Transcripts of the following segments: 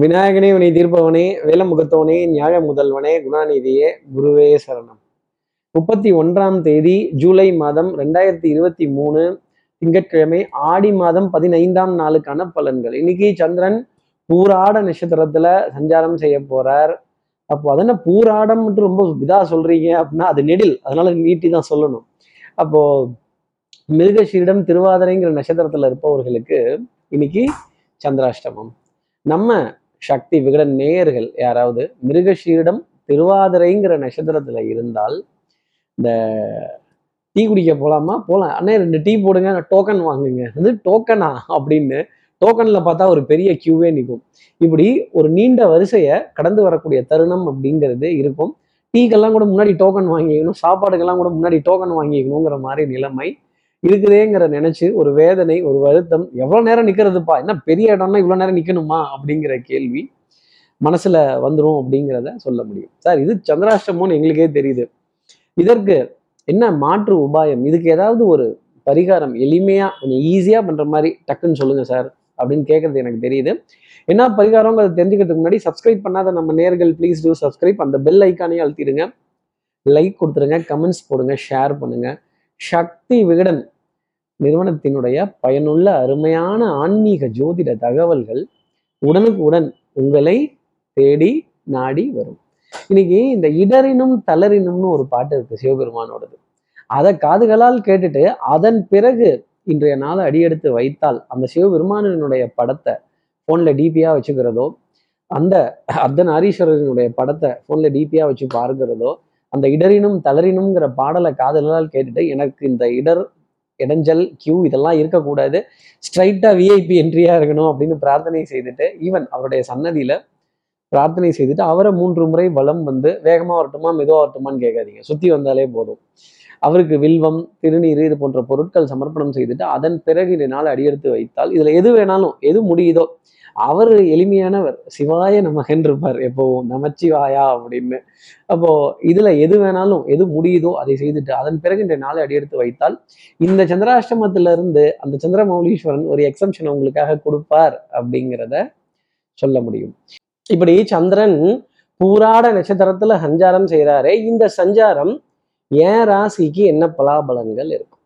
விநாயகனே வினை தீர்ப்பவனே வேலமுகத்தவனே ஞாழ முதல்வனே குணாநிதியே குருவே சரணம். முப்பத்தி ஒன்றாம் தேதி ஜூலை மாதம் ரெண்டாயிரத்தி இருபத்தி மூணு திங்கட்கிழமை ஆடி மாதம் பதினைந்தாம் நாளுக்கான பலன்கள். இன்னைக்கு சந்திரன் பூராட நட்சத்திரத்துல சஞ்சாரம் செய்ய போறார். அப்போ அதென்ன பூராடம் ரொம்ப இதா சொல்றீங்க அப்படின்னா அது நெடில். அதனால நீட்டி தான் சொல்லணும். அப்போ மிருகஷீரிடம் திருவாதிரைங்கிற நட்சத்திரத்துல இருப்பவர்களுக்கு இன்னைக்கு சந்திராஷ்டமம். நம்ம சக்தி விகடன் நேயர்கள் யாராவது மிருகஷீரிடம் திருவாதிரைங்கிற நட்சத்திரத்துல இருந்தால் இந்த டீ குடிக்க போகலாமா போகலாம் அண்ணே ரெண்டு டீ போடுங்க. டோக்கன் வாங்குங்க. அது டோக்கனா? அப்படின்னு டோக்கன்ல பார்த்தா ஒரு பெரிய கியூவே நிற்கும். இப்படி ஒரு நீண்ட வரிசையை கடந்து வரக்கூடிய தருணம் அப்படிங்கிறது இருக்கும். டீக்கெல்லாம் கூட முன்னாடி டோக்கன் வாங்கிக்கணும். சாப்பாடுக்கெல்லாம் கூட முன்னாடி டோக்கன் வாங்கிக்கணுங்கிற மாதிரி நிலைமை இருக்குதேங்கிற நினைச்சு ஒரு வேதனை ஒரு வருத்தம் எவ்வளவு நேரம் நிக்கிறதுப்பா? என்ன பெரிய இடம்னா இவ்வளவு நேரம் நிக்கணுமா? அப்படிங்கிற கேள்வி மனசுல வந்துடும் அப்படிங்கிறத சொல்ல முடியும். சார் இது சந்திராஷ்டமோன்னு எங்களுக்கே தெரியுது. இதற்கு என்ன மாற்று உபாயம்? இதுக்கு ஏதாவது ஒரு பரிகாரம் எளிமையா கொஞ்சம் ஈஸியா பண்ற மாதிரி டக்குன்னு சொல்லுங்க சார் அப்படின்னு கேட்கறது எனக்கு தெரியுது. என்ன பரிகாரங்கிறத தெரிஞ்சுக்கிறதுக்கு முன்னாடி சப்ஸ்கிரைப் பண்ணாத நம்ம நேர்கள் ப்ளீஸ் டூ சப்ஸ்கிரைப் அந்த பெல் ஐக்கானே அழுத்திடுங்க. லைக் கொடுத்துருங்க கமெண்ட்ஸ் போடுங்க ஷேர் பண்ணுங்க. சக்தி விகடன் நிறுவனத்தினுடைய பயனுள்ள அருமையான ஆன்மீக ஜோதிட தகவல்கள் உடனுக்கு உடன் உங்களை தேடி நாடி வரும். இன்னைக்கு இந்த இடரினும் தளரினும்னு ஒரு பாட்டு இருக்கு சிவபெருமானோடது. அதை காதுகளால் கேட்டுட்டு அதன் பிறகு இன்றைய நாள் அடியெடுத்து வைத்தால் அந்த சிவபெருமானினுடைய படத்தை ஃபோன்ல டிபியா வச்சுக்கிறதோ அந்த அர்த்தநாரீஸ்வரனுடைய படத்தை ஃபோன்ல டிபியா வச்சு பார்க்கிறதோ அந்த இடரினும் தளரினும்ங்கிற பாடலை காதலால் கேட்டுட்டு எனக்கு இந்த இடர் இடைஞ்சல் கியூ இதெல்லாம் இருக்கக்கூடாது. ஸ்ட்ரைட்டாக விஐபி என்ட்ரியாக இருக்கணும் அப்படின்னு பிரார்த்தனை செய்துட்டு ஈவன் அவருடைய சன்னதியில் பிரார்த்தனை செய்துட்டு அவரை மூன்று முறை வளம் வந்து வேகமா வரட்டுமா மெதுவாக வரட்டுமான்னு கேட்காதீங்க. சுத்தி வந்தாலே போதும். அவருக்கு வில்வம் திருநீர் இது போன்ற பொருட்கள் சமர்ப்பணம் செய்துட்டு அதன் பிறகு இந்த நாள் அடியெடுத்து வைத்தால் இதுல எது வேணாலும் எது முடியுதோ அவர் எளிமையானவர் சிவாய நமகன் எப்போவும் நமச்சிவாயா அப்படின்னு. அப்போ இதுல எது வேணாலும் எது முடியுதோ அதை செய்துட்டு அதன் பிறகு இந்த நாளை அடியெடுத்து வைத்தால் இந்த சந்திராஷ்டமத்துல இருந்து அந்த சந்திரமௌலீஸ்வரன் ஒரு எக்ஸம்ஷன் உங்களுக்காக கொடுப்பார் அப்படிங்கிறத சொல்ல முடியும். இப்படி சந்திரன் பூராட நட்சத்திரத்துல சஞ்சாரம் செய்கிறாரே இந்த சஞ்சாரம் ஏன் ராசிக்கு என்ன பலாபலன்கள் இருக்கும்?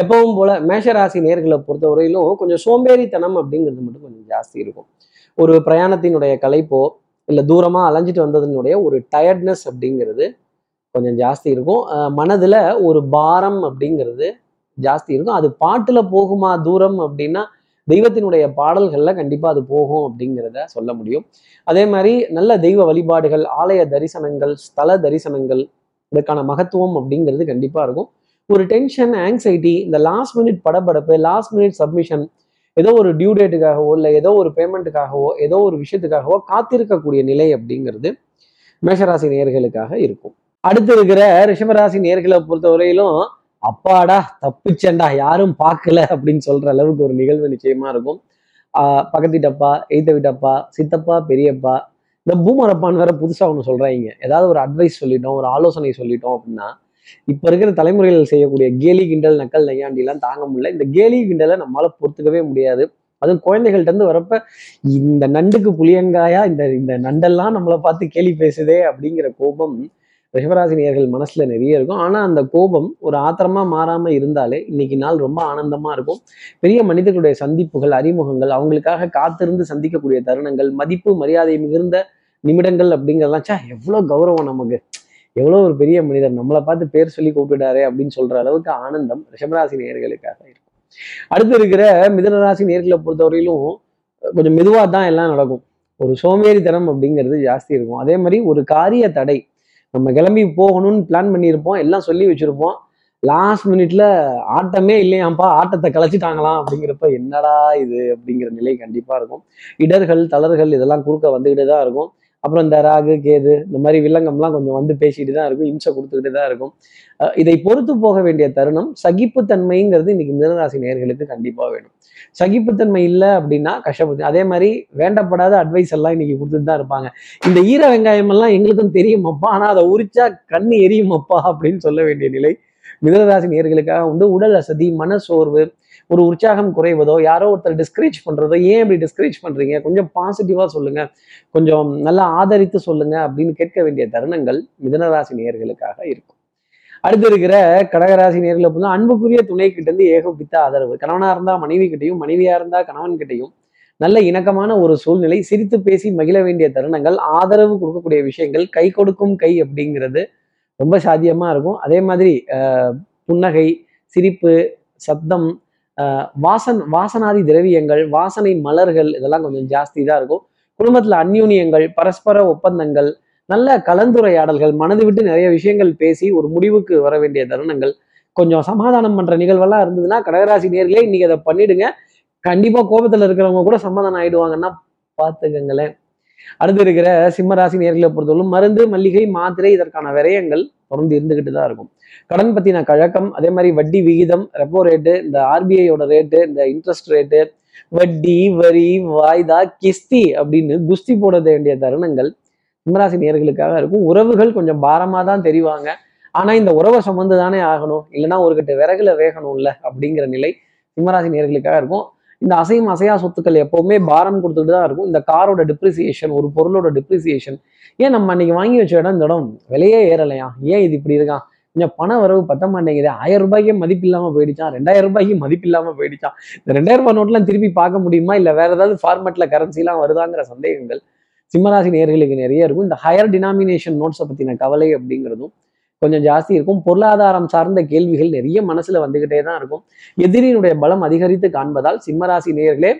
எப்பவும் போல மேஷ ராசி நேர்களை பொறுத்தவரையிலும் கொஞ்சம் சோம்பேறித்தனம் அப்படிங்கிறது மட்டும் கொஞ்சம் ஜாஸ்தி இருக்கும். ஒரு பிரயாணத்தினுடைய கலைப்போ இல்லை தூரமாக அலைஞ்சிட்டு வந்ததுனுடைய ஒரு டயர்ட்னஸ் அப்படிங்கிறது கொஞ்சம் ஜாஸ்தி இருக்கும். மனதில் மனதுல ஒரு பாரம் அப்படிங்கிறது ஜாஸ்தி இருக்கும். அது பாட்டில் போகுமா தூரம் அப்படின்னா தெய்வத்தினுடைய பாடல்களில் கண்டிப்பாக அது போகும் அப்படிங்கிறத சொல்ல முடியும். அதே மாதிரி நல்ல தெய்வ வழிபாடுகள் ஆலய தரிசனங்கள் ஸ்தல தரிசனங்கள் இதற்கான மகத்துவம் அப்படிங்கிறது கண்டிப்பாக இருக்கும். ஒரு டென்ஷன் ஆங்ஸைட்டி இந்த லாஸ்ட் மினிட் படபடப்பு லாஸ்ட் மினிட் சப்மிஷன் ஏதோ ஒரு டியூ டேட்டுக்காகவோ இல்லை ஏதோ ஒரு பேமெண்ட்டுக்காகவோ ஏதோ ஒரு விஷயத்துக்காகவோ காத்திருக்கக்கூடிய நிலை அப்படிங்கிறது மேஷராசி நேர்களுக்காக இருக்கும். அடுத்து இருக்கிற ரிஷபராசி நேர்களை பொறுத்தவரையிலும் அப்பாடா தப்பிச்சேன்டா யாரும் பார்க்கல அப்படின்னு சொல்ற அளவுக்கு ஒரு நிகழ்வு நிச்சயமா இருக்கும். ஆஹ் பக்கத்து வீட்டப்பா எய்த்த வீட்டப்பா சித்தப்பா பெரியப்பா இந்த பூமரப்பான்னு வேற புதுசா ஒன்று சொல்றாங்க. ஏதாவது ஒரு அட்வைஸ் சொல்லிட்டோம் ஒரு ஆலோசனை சொல்லிட்டோம் அப்படின்னா இப்ப இருக்கிற தலைமுறைகள் செய்யக்கூடிய கேலி கிண்டல் நக்கல் நையாண்டி எல்லாம் தாங்க முடியல. இந்த கேலி கிண்டலை நம்மளால பொறுத்துக்கவே முடியாது. அதுவும் குழந்தைகள்ட்ட இருந்து வரப்ப இந்த நண்டுக்கு புளியங்காயா இந்த இந்த நண்டெல்லாம் நம்மளை பார்த்து கேலி பேசுதே அப்படிங்கிற கோபம் ரிஷபராசினியர்கள் மனசுல நிறைய இருக்கும். ஆனா அந்த கோபம் ஒரு ஆத்திரமா மாறாம இருந்தாலே இன்னைக்கு நாள் ரொம்ப ஆனந்தமா இருக்கும். பெரிய மனிதர்களுடைய சந்திப்புகள் அறிமுகங்கள் அவங்களுக்காக காத்திருந்து சந்திக்கக்கூடிய தருணங்கள் மதிப்பு மரியாதை மிகுந்த நிமிடங்கள் அப்படிங்கிறதெல்லாம் சா எவ்வளவு கௌரவம் நமக்கு. எவ்வளோ ஒரு பெரிய மனிதர். நம்மளை பார்த்து பேர் சொல்லி கூப்பிட்டுட்டாரே அப்படின்னு சொல்ற அளவுக்கு ஆனந்தம் ரிஷபராசி நேர்களுக்காக இருக்கும். அடுத்து இருக்கிற மிதனராசி நேர்களை பொறுத்தவரையிலும் கொஞ்சம் மெதுவாக தான் எல்லாம் நடக்கும். ஒரு சோமேறித்தனம் அப்படிங்கிறது ஜாஸ்தி இருக்கும். அதே மாதிரி ஒரு காரிய தடை நம்ம கிளம்பி போகணும்னு பிளான் பண்ணியிருப்போம். எல்லாம் சொல்லி வச்சுருப்போம். லாஸ்ட் மினிட்ல ஆட்டமே இல்லையாம்ப்பா ஆட்டத்தை கலைச்சிட்டாங்களாம் அப்படிங்கிறப்ப என்னடா இது அப்படிங்கிற நிலை கண்டிப்பா இருக்கும். இடர்கள் தளர்கள் இதெல்லாம் குறுக்க வந்துகிட்டு தான் இருக்கும். அப்புறம் இந்த ராகு கேது இந்த மாதிரி வில்லங்கம்லாம் கொஞ்சம் வந்து பேசிட்டு தான் இருக்கும் இம்சை கொடுத்துக்கிட்டு தான் இருக்கும். இதை பொறுத்து போக வேண்டிய தருணம் சகிப்புத்தன்மைங்கிறது இன்னைக்கு மிதனராசி நேர்களுக்கு கண்டிப்பாக வேணும். சகிப்புத்தன்மை இல்லை அப்படின்னா கஷ்டப்பட்டு அதே மாதிரி வேண்டப்படாத அட்வைஸ் எல்லாம் இன்னைக்கு கொடுத்துட்டு தான் இருப்பாங்க. இந்த ஈர வெங்காயம் எல்லாம் எங்களுக்கும் தெரியுமப்பா? ஆனால் அதை உரிச்சா கண்ணு எரியுமப்பா? அப்படின்னு சொல்ல வேண்டிய நிலை மிதனராசி நேர்களுக்காக உண்டு. உடல் அசதி மன சோர்வு ஒரு உற்சாகம் குறைவதோ யாரோ ஒருத்தர் டிஸ்கரேஜ் பண்ணுறதோ ஏன் இப்படி டிஸ்கரேஜ் பண்ணுறீங்க கொஞ்சம் பாசிட்டிவாக சொல்லுங்கள் கொஞ்சம் நல்லா ஆதரித்து சொல்லுங்க அப்படின்னு கேட்க வேண்டிய தருணங்கள் மிதனராசி நேர்களுக்காக இருக்கும். அடுத்து இருக்கிற கடகராசி நேரில் அப்படின்னா அன்புக்குரிய துணை கிட்டேருந்து ஏகோபித்த ஆதரவு. கணவனாக இருந்தால் மனைவி கிட்டையும் மனைவியாக இருந்தால் கணவன் கிட்டையும் நல்ல இணக்கமான ஒரு சூழ்நிலை சிரித்து பேசி மகிழ வேண்டிய தருணங்கள் ஆதரவு கொடுக்கக்கூடிய விஷயங்கள் கை கொடுக்கும் கை அப்படிங்கிறது ரொம்ப சாத்தியமாக இருக்கும். அதே மாதிரி புன்னகை சிரிப்பு சத்தம் வாசன் வாசனாதி திரவியங்கள் வாசனை மலர்கள் இதெல்லாம் கொஞ்சம் ஜாஸ்தி தான் இருக்கும். குடும்பத்தில் அந்யூன்யங்கள் பரஸ்பர ஒப்பந்தங்கள் நல்ல கலந்துரையாடல்கள் மனது விட்டு நிறைய விஷயங்கள் பேசி ஒரு முடிவுக்கு வர வேண்டிய தருணங்கள். கொஞ்சம் சமாதானம் பண்ற நிகழ்வெல்லாம் இருந்ததுன்னா கடகராசி நேர்களே இன்னைக்கு அதை பண்ணிடுங்க. கண்டிப்பா கோபத்துல இருக்கிறவங்க கூட சமாதானம் ஆயிடுவாங்கன்னா பார்த்துக்கங்களேன். அடுத்து இருக்கிற சிம்மராசி நேர்களை பொறுத்தவரைக்கும் மருந்து மல்லிகை மாத்திரை இதற்கான விரயங்கள் தொடர்ந்து இருந்துகிட்டு தான் இருக்கும். கடன் பற்றின கழக்கம் அதே மாதிரி வட்டி விகிதம் ரெப்போ ரேட்டு இந்த ஆர்பிஐயோட ரேட்டு இந்த இன்ட்ரெஸ்ட் ரேட்டு வட்டி வரி வாய்தா கிஸ்தி அப்படின்னு குஸ்தி போட வேண்டிய தருணங்கள் சிம்மராசி நேர்களுக்காக இருக்கும். உறவுகள் கொஞ்சம் பாரமாக தான் தெரிவாங்க. ஆனால் இந்த உறவை சுமந்து தானே ஆகணும். இல்லைன்னா ஒரு கட்டு விறகுல வேகணும்ல அப்படிங்கிற நிலை சிம்மராசி நேர்களுக்காக இருக்கும். இந்த அசையும் அசையா சொத்துக்கள் எப்பவுமே பாரம் கொடுத்துட்டு தான் இருக்கும். இந்த காரோட டிப்ரிசியேஷன் ஒரு பொருளோட டிப்ரிசியேஷன் ஏன் நம்ம அன்னைக்கு வாங்கி வச்ச இடம் இந்த இடம்? விலையே ஏறலையா? ஏன் இது இப்படி இருக்கான் கொஞ்சம் பண வரவு பத்த மாட்டேங்குது. ஆயிரம் ரூபாய்க்கே மதிப்பு இல்லாம போயிடுச்சான் ரெண்டாயிரம் ரூபாய்க்கு மதிப்பு இல்லாம போயிடுச்சான் இந்த ரெண்டாயிரம் ரூபாய் நோட்லாம் திருப்பி பார்க்க முடியுமா? இல்ல வேற ஏதாவது ஃபார்மேட்ல கரன்சிலாம் வருதாங்கிற சந்தேகங்கள் சிம்மராசி நேர்களுக்கு நிறைய இருக்கும். இந்த ஹையர் டினாமினேஷன் நோட்ஸை பத்தின கவலை அப்படிங்கிறதும் கொஞ்சம் ஜாஸ்தி இருக்கும். பொருளாதாரம் சார்ந்த கேள்விகள் நிறைய மனசுல வந்துகிட்டே தான் இருக்கும். எதிரியினுடைய பலம் அதிகரித்து காண்பதால் சிம்மராசி நேயர்களே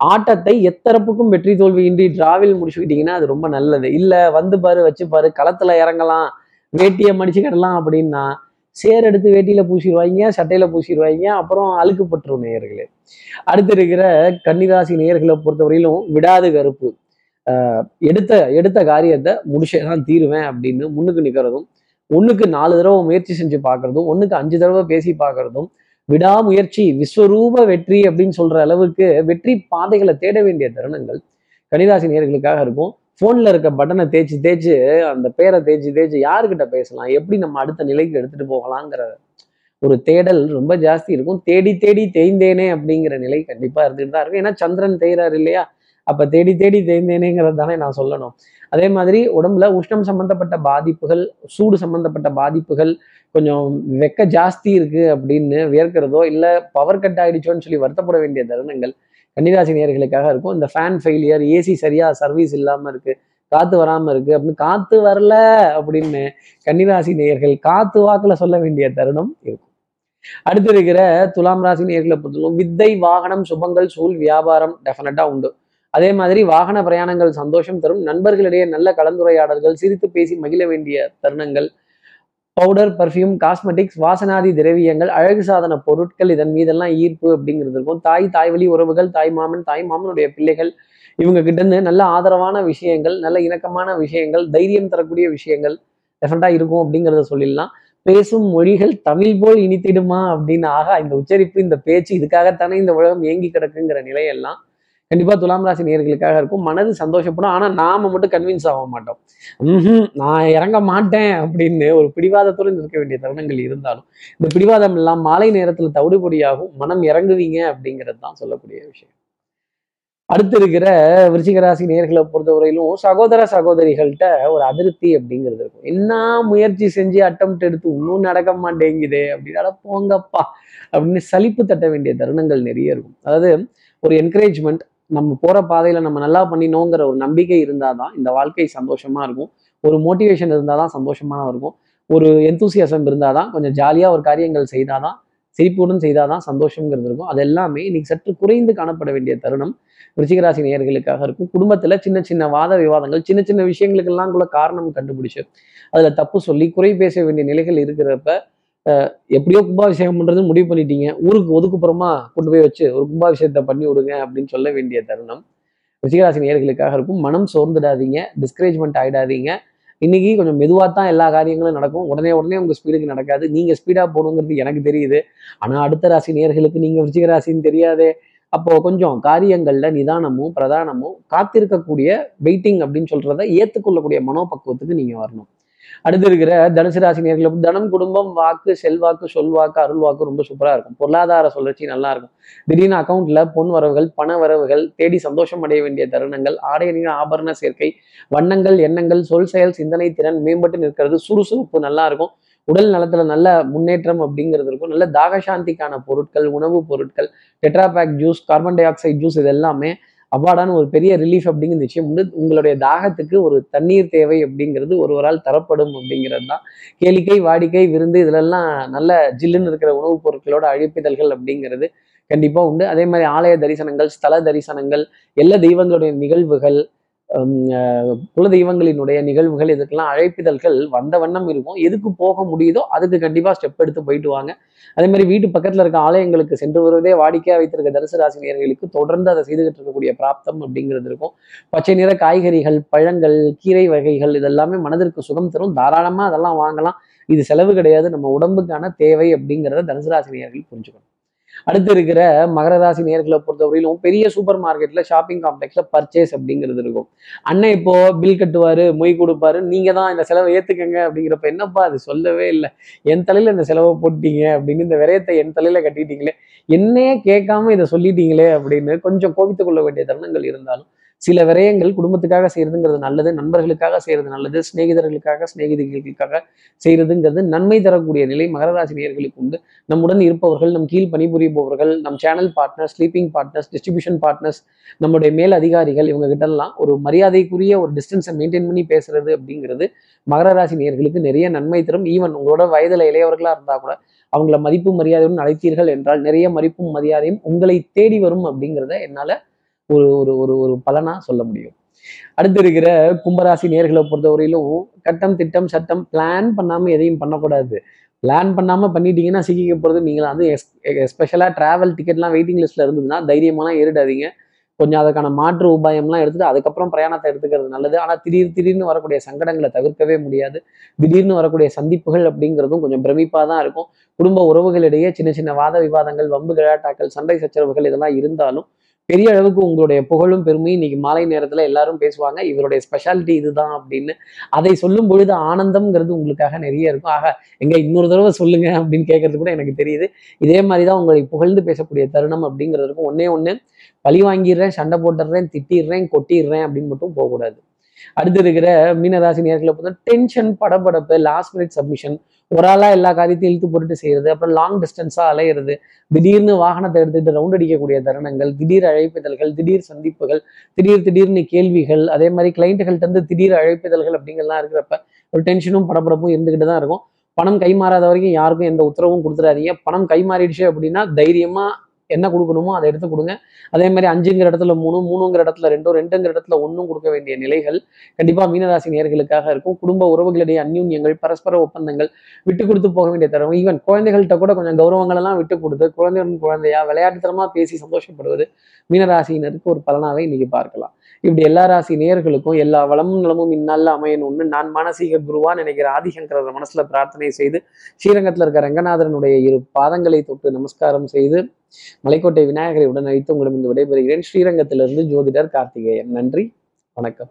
ஆட்டத்தை எத்தரப்புக்கும் வெற்றி தோல்வியின்றி டிராவில் முடிச்சுக்கிட்டீங்கன்னா அது ரொம்ப நல்லது. இல்ல வந்து பாரு வச்சு பாரு களத்துல இறங்கலாம் வேட்டியை மடிச்சுக்கிடலாம் அப்படின்னா சேர் எடுத்து வேட்டியில பூசிடுவாங்க சட்டையில பூசிடுவாங்க அப்புறம் அழுக்குப்பட்டுரும் நேயர்களே. அடுத்து இருக்கிற கன்னிராசி நேயர்களை பொறுத்தவரையிலும் விடாது கருப்பு. ஆஹ் எடுத்த எடுத்த காரியத்தை முடிச்சே தான் தீருவேன் அப்படின்னு முன்னுக்கு நிற்கிறதும் ஒண்ணுக்கு நாலு தடவை முயற்சி செஞ்சு பார்க்கறதும் ஒன்றுக்கு அஞ்சு தடவை பேசி பார்க்கறதும் விடாமுயற்சி விஸ்வரூப வெற்றி அப்படின்னு சொல்ற அளவுக்கு வெற்றி பாதைகளை தேட வேண்டிய தருணங்கள் கனிராசி நேர்களுக்காக இருக்கும். ஃபோன்ல இருக்க பட்டனை தேய்ச்சி தேய்ச்சி அந்த பேரை தேய்ச்சி தேய்ச்சி யாருக்கிட்ட பேசலாம்? எப்படி நம்ம அடுத்த நிலைக்கு எடுத்துட்டு போகலாங்கிற ஒரு தேடல் ரொம்ப ஜாஸ்தி இருக்கும். தேடி தேடி தேய்ந்தேனே அப்படிங்கிற நிலை கண்டிப்பா இருந்துகிட்டு தான் இருக்கும். ஏன்னா சந்திரன் தேய்றாரு இல்லையா? அப்ப தேடி தேடி தேய்ந்தேனேங்கிறது தானே நான் சொல்லணும். அதே மாதிரி உடம்புல உஷ்ணம் சம்பந்தப்பட்ட பாதிப்புகள் சூடு சம்பந்தப்பட்ட பாதிப்புகள் கொஞ்சம் வெக்க ஜாஸ்தி இருக்கு அப்படின்னு வியர்க்கிறதோ இல்ல பவர் கட் ஆயிடுச்சோன்னு சொல்லி வருத்தப்பட வேண்டிய தருணங்கள் கன்னிராசி நேர்களுக்காக இருக்கும். இந்த ஃபேன் ஃபெயிலியர் ஏசி சரியா சர்வீஸ் இல்லாம இருக்கு காத்து வராம இருக்கு அப்படின்னு காத்து வரல அப்படின்னு கன்னிராசி நேயர்கள் காத்து வாக்குல சொல்ல வேண்டிய தருணம் இருக்கும். அடுத்து இருக்கிற துலாம் ராசி நேர்களை பொறுத்தவரைக்கும் வித்தை வாகனம் சுபங்கள் சூழ் வியாபாரம் டெஃபினட்டா உண்டு. அதே மாதிரி வாகன பிரயாணங்கள் சந்தோஷம் தரும். நண்பர்களிடையே நல்ல கலந்துரையாடல்கள் சிரித்து பேசி மகிழ வேண்டிய தருணங்கள் பவுடர் பர்ஃப்யூம் காஸ்மெட்டிக்ஸ் வாசனாதி திரவியங்கள் அழகு சாதன பொருட்கள் இதன் மீதெல்லாம் ஈர்ப்பு அப்படிங்கிறது இருக்கும். தாய் தாய் வழி உறவுகள் தாய் மாமன் தாய் மாமனுடைய பிள்ளைகள் இவங்க கிட்ட நல்ல ஆதரவான விஷயங்கள் நல்ல இணக்கமான விஷயங்கள் தைரியம் தரக்கூடிய விஷயங்கள் டெஃபினட்டா இருக்கும் அப்படிங்கிறத சொல்லிடலாம். பேசும் மொழிகள் தமிழ் போல் இனித்திடுமா அப்படின்னு ஆகா இந்த உச்சரிப்பு இந்த பேச்சு இதுக்காகத்தானே இந்த உலகம் ஏங்கி கிடக்குங்கிற நிலையெல்லாம் கண்டிப்பா துலாம் ராசி நேர்களுக்காக இருக்கும். மனது சந்தோஷப்படும். ஆனால் நாம மட்டும் கன்வின்ஸ் ஆக மாட்டோம். ம் நான் இறங்க மாட்டேன் அப்படின்னு ஒரு பிடிவாதத்துடன் இருக்க வேண்டிய தருணங்கள் இருந்தாலும் இந்த பிடிவாதம் எல்லாம் மாலை நேரத்தில் தவிடுபடியாகும். மனம் இறங்குவீங்க அப்படிங்கிறது தான் சொல்லக்கூடிய விஷயம். அடுத்து இருக்கிற விருச்சிகராசி நேர்களை பொறுத்தவரையிலும் சகோதர சகோதரிகள்கிட்ட ஒரு அதிருப்தி அப்படிங்கிறது இருக்கும். என்ன முயற்சி செஞ்சு அட்டம் எடுத்து இன்னும் நடக்க மாட்டேங்குதே அப்படின்னால போங்கப்பா அப்படின்னு சலிப்பு தட்ட வேண்டிய தருணங்கள் நிறைய இருக்கும். அதாவது ஒரு என்கரேஜ்மெண்ட் நம்ம போற பாதையில நம்ம நல்லா பண்ணினோங்கிற ஒரு நம்பிக்கை இருந்தாதான் இந்த வாழ்க்கை சந்தோஷமா இருக்கும். ஒரு மோட்டிவேஷன் இருந்தாதான் சந்தோஷமா இருக்கும். ஒரு எந்தூசியாசம் இருந்தாதான் கொஞ்சம் ஜாலியா ஒரு காரியங்கள் செய்தாதான் சிரிப்புடன் செய்தாதான் சந்தோஷங்கிறது இருக்கும். அது எல்லாமே இன்னைக்கு சற்று குறைந்து காணப்பட வேண்டிய தருணம். ரிச்சிகராசி நேயர்களுக்காக இருக்கும். குடும்பத்துல சின்ன சின்ன வாத விவாதங்கள் சின்ன சின்ன விஷயங்களுக்கெல்லாம் கூட காரணம் கண்டுபிடிச்சு அதுல தப்பு சொல்லி குறை பேச வேண்டிய நிலைகள் இருக்கிறப்ப எப்படியோ கும்பாபிஷேகம் பண்றது முடிவு பண்ணிட்டீங்க. ஊருக்கு ஒதுக்குப்புறமா கொண்டு போய் வச்சு ஒரு கும்பாபிஷேகத்தை பண்ணி விடுங்க அப்படின்னு சொல்ல வேண்டிய தருணம். ரிஷிகராசி நேர்களுக்காக இருக்கும். மனம் சோர்ந்துடாதீங்க. டிஸ்கரேஜ்மெண்ட் ஆயிடாதீங்க. இன்னைக்கு கொஞ்சம் மெதுவாக தான் எல்லா காரியங்களும் நடக்கும். உடனே உடனே உங்க ஸ்பீடுக்கு நடக்காது. நீங்க ஸ்பீடா போகணுங்கிறது எனக்கு தெரியுது. ஆனா அடுத்த ராசி நேயர்களுக்கு நீங்க விருச்சிக தெரியாதே. அப்போ கொஞ்சம் காரியங்கள்ல நிதானமும் பிரதானமும் காத்திருக்கக்கூடிய வெயிட்டிங் அப்படின்னு சொல்றத ஏற்றுக்கொள்ளக்கூடிய மனோபக்குவத்துக்கு நீங்க வரணும். அடுத்து இருக்கிற தனுசு ராசி நேர்களுக்கு தனம் குடும்பம் வாக்கு செல்வாக்கு சொல்வாக்கு அருள்வாக்கு ரொம்ப சூப்பரா இருக்கும். பொருளாதார சுழற்சி நல்லா இருக்கும். திடீர்னு அக்கௌண்ட்ல பொன் வரவுகள் பண வரவுகள் தேடி சந்தோஷம் அடைய வேண்டிய தருணங்கள் ஆடை ஆபரண சேர்க்கை வண்ணங்கள் எண்ணங்கள் சொல் செயல் சிந்தனை திறன் மேம்பட்டு நிற்கிறது சுறுசுறுப்பு நல்லா இருக்கும். உடல் நலத்துல நல்ல முன்னேற்றம் அப்படிங்கிறது இருக்கும். நல்ல தாகசாந்திக்கான பொருட்கள் உணவுப் பொருட்கள் tetra pak juice carbon dioxide juice இது எல்லாமே அவ்வாடான ஒரு பெரிய ரிலீஃப் அப்படிங்கிற விஷயம். உண்டு உங்களுடைய தாகத்துக்கு ஒரு தண்ணீர் தேவை அப்படிங்கிறது ஒருவரால் தரப்படும் அப்படிங்கிறது தான். கேளிக்கை வாடிக்கை விருந்து இதிலெல்லாம் நல்ல ஜில்லுன்னு இருக்கிற உணவுப் பொருட்களோட அழைப்பிதழ்கள் அப்படிங்கிறது கண்டிப்பாக உண்டு. அதே மாதிரி ஆலய தரிசனங்கள் ஸ்தல தரிசனங்கள் எல்லா தெய்வங்களுடைய நிகழ்வுகள் குல தெய்வங்களினுடைய நிகழ்வுகள் இதுக்கெல்லாம் அழைப்பிதழ்கள் வந்த வண்ணம் இருக்கும். எதுக்கு போக முடியுதோ அதுக்கு கண்டிப்பாக ஸ்டெப் எடுத்து போயிட்டு வாங்க. அதே மாதிரி வீட்டு பக்கத்தில் இருக்க ஆலயங்களுக்கு சென்று வருவதே வாடிக்கையாக வைத்திருக்க தனுசு ராசினியர்களுக்கு தொடர்ந்து அதை செய்துகிட்டு இருக்கக்கூடிய பிராப்தம் அப்படிங்கிறது இருக்கும். பச்சை நிற காய்கறிகள் பழங்கள் கீரை வகைகள் இதெல்லாமே மனதிற்கு சுகம் தரும். தாராளமாக அதெல்லாம் வாங்கலாம். இது செலவு கிடையாது. நம்ம உடம்புக்கான தேவை அப்படிங்கிறத தனுசு ராசினியர்கள் புரிஞ்சுக்கணும். அடுத்து இருக்கிற மகர ராசி நேர்களை பொறுத்தவரையிலும் பெரிய சூப்பர் மார்க்கெட்ல ஷாப்பிங் காம்ப்ளெக்ஸ்ல பர்ச்சேஸ் அப்படிங்கிறது இருக்கும். அண்ணன் இப்போ பில் கட்டுவாரு மொய் கொடுப்பாரு. நீங்க தான் இந்த செலவை ஏத்துக்கங்க அப்படிங்கிறப்ப என்னப்பா அது சொல்லவே இல்லை. என் தலையில இந்த செலவை போட்டீங்க அப்படின்னு இந்த விரயத்தை என் தலையில கட்டிட்டீங்களே. என்னையே கேட்காம இதை சொல்லிட்டீங்களே அப்படின்னு கொஞ்சம் கோபித்துக் கொள்ள வேண்டிய தருணங்கள் இருந்தாலும் சில விரயங்கள் குடும்பத்துக்காக செய்யறதுங்கிறது நல்லது நண்பர்களுக்காக செய்யறது நல்லது சிநேகிதர்களுக்காக சிநேகிதிகளுக்காக செய்யறதுங்கிறது நன்மை தரக்கூடிய நிலை மகர ராசி நேர்களுக்கு உண்டு. நம்முடன் இருப்பவர்கள் நம் கீழ் பணிபுரிபவர்கள் நம் channel partners sleeping partners distribution partners நம்முடைய மேல் அதிகாரிகள் இவங்க கிட்டலாம் ஒரு மரியாதைக்குரிய ஒரு டிஸ்டன்ஸை மெயின்டைன் பண்ணி பேசுறது அப்படிங்கிறது மகர ராசி நேர்களுக்கு நிறைய நன்மை தரும். ஈவன் உங்களோட வயதில் இளையவர்களாக இருந்தால் கூட அவங்கள மதிப்பு மரியாதையுடன் அழைத்தீர்கள் என்றால் நிறைய மதிப்பும் மரியாதையும் உங்களை தேடி வரும் அப்படிங்கிறத என்னால் ஒரு ஒரு ஒரு ஒரு பலனா சொல்ல முடியும். அடுத்து இருக்கிற கும்பராசி நேர்களை பொறுத்தவரையிலும் கட்டம் திட்டம் சட்டம் பிளான் பண்ணாம எதையும் பண்ணக்கூடாது. பிளான் பண்ணாம பண்ணிட்டீங்கன்னா சிக்கிக்க போகிறது நீங்கள்? வந்து எஸ்பெஷலாக டிராவல் டிக்கெட்லாம் வெயிட்டிங் லிஸ்ட்ல இருந்ததுன்னா தைரியமெல்லாம் ஏறிடாதீங்க. கொஞ்சம் அதுக்கான மாற்று உபாயம்லாம் எடுத்துட்டு அதுக்கப்புறம் பிரயாணத்தை எடுத்துக்கிறது நல்லது. ஆனால் திடீர் திடீர்னு வரக்கூடிய சங்கடங்களை தவிர்க்கவே முடியாது. திடீர்னு வரக்கூடிய சந்திப்புகள் அப்படிங்கிறதும் கொஞ்சம் பிரமிப்பாக தான் இருக்கும். குடும்ப உறவுகளிடையே சின்ன சின்ன வாத விவாதங்கள் வம்பு கிழாட்டாக்கள் சண்டை சச்சரவுகள் இதெல்லாம் இருந்தாலும் பெரிய அளவுக்கு உங்களுடைய புகழும் பெருமையும் இன்னைக்கு மாலை நேரத்துல எல்லாரும் பேசுவாங்க. இவருடைய ஸ்பெஷாலிட்டி இதுதான் அப்படின்னு அதை சொல்லும் பொழுது ஆனந்தம்ங்கிறது உங்களுக்காக நிறைய இருக்கும். ஆக எங்க இன்னொரு தடவை சொல்லுங்க அப்படின்னு கேட்கறது கூட எனக்கு தெரியுது. இதே மாதிரி தான் உங்களை புகழ்ந்து பேசக்கூடிய தருணம் அப்படிங்கிறதுக்கும் ஒன்னே ஒன்று பழி வாங்கிடுறேன் சண்டை போட்டுடுறேன் திட்டிடுறேன் கொட்டிடுறேன் அப்படின்னு மட்டும் போகக்கூடாது. அடுத்து இருக்கிற மீனராசி நேர்களை பார்த்தா டென்ஷன் படபடப்பு லாஸ்ட் மினிட் சப்மிஷன் ஒரு ஆளாக எல்லா காரியத்தையும் இழுத்து போட்டுட்டு செய்யறது அப்புறம் லாங் டிஸ்டன்ஸாக அலையிறது திடீர்னு வாகனத்தை எடுத்துகிட்டு ரவுண்ட் அடிக்கக்கூடிய தருணங்கள் திடீர் அழைப்பிதழ்கள் திடீர் சந்திப்புகள் திடீர் திடீர்னு கேள்விகள் அதே மாதிரி கிளைண்ட்டுகள்ட்ட இருந்து திடீர் அழைப்பிதழ்கள் அப்படிங்கலாம் இருக்கிறப்ப ஒரு டென்ஷனும் படப்படப்பும் இருந்துக்கிட்டு தான் இருக்கும். பணம் கைமாறாத வரைக்கும் யாருக்கும் எந்த உத்தரவும் கொடுத்துடாதீங்க. பணம் கைமாறிடுச்சு அப்படின்னா தைரியமாக என்ன கொடுக்கணுமோ அதை எடுத்து கொடுங்க. அதே மாதிரி அஞ்சுங்கிற இடத்துல மூணு மூணுங்கிற இடத்துல ரெண்டும் ரெண்டுங்கிற இடத்துல ஒன்றும் கொடுக்க வேண்டிய நிலைகள் கண்டிப்பாக மீனராசி நேர்களுக்காக இருக்கும். குடும்ப உறவுகளிடையே அந்யூன்யங்கள் பரஸ்பர ஒப்பந்தங்கள் விட்டு கொடுத்து போக வேண்டிய தரம் ஈவன் குழந்தைகள்கிட்ட கூட கொஞ்சம் கௌரவங்கள் எல்லாம் விட்டு கொடுத்து குழந்தையுடன் குழந்தையா விளையாட்டுத்தனமாக பேசி சந்தோஷப்படுவது மீனராசினருக்கு ஒரு பலனாவே இன்னைக்கு பார்க்கலாம். இப்படி எல்லா ராசி நேர்களுக்கும் எல்லா வளமும் நலமும் இந்நாளில் அமையணும்னு நான் மானசீக குருவா நினைக்கிற ஆதிசங்கரர் மனசுல பிரார்த்தனை செய்து ஸ்ரீரங்கத்தில் இருக்க ரங்கநாதரனுடைய இரு பாதங்களை தொட்டு நமஸ்காரம் செய்து மலைக்கோட்டை விநாயகரை உடன் அழைத்து உங்களிடம் விடைபெறுகிறேன். ஸ்ரீரங்கத்திலிருந்து ஜோதிடர் கார்த்திகேயன். நன்றி. வணக்கம்.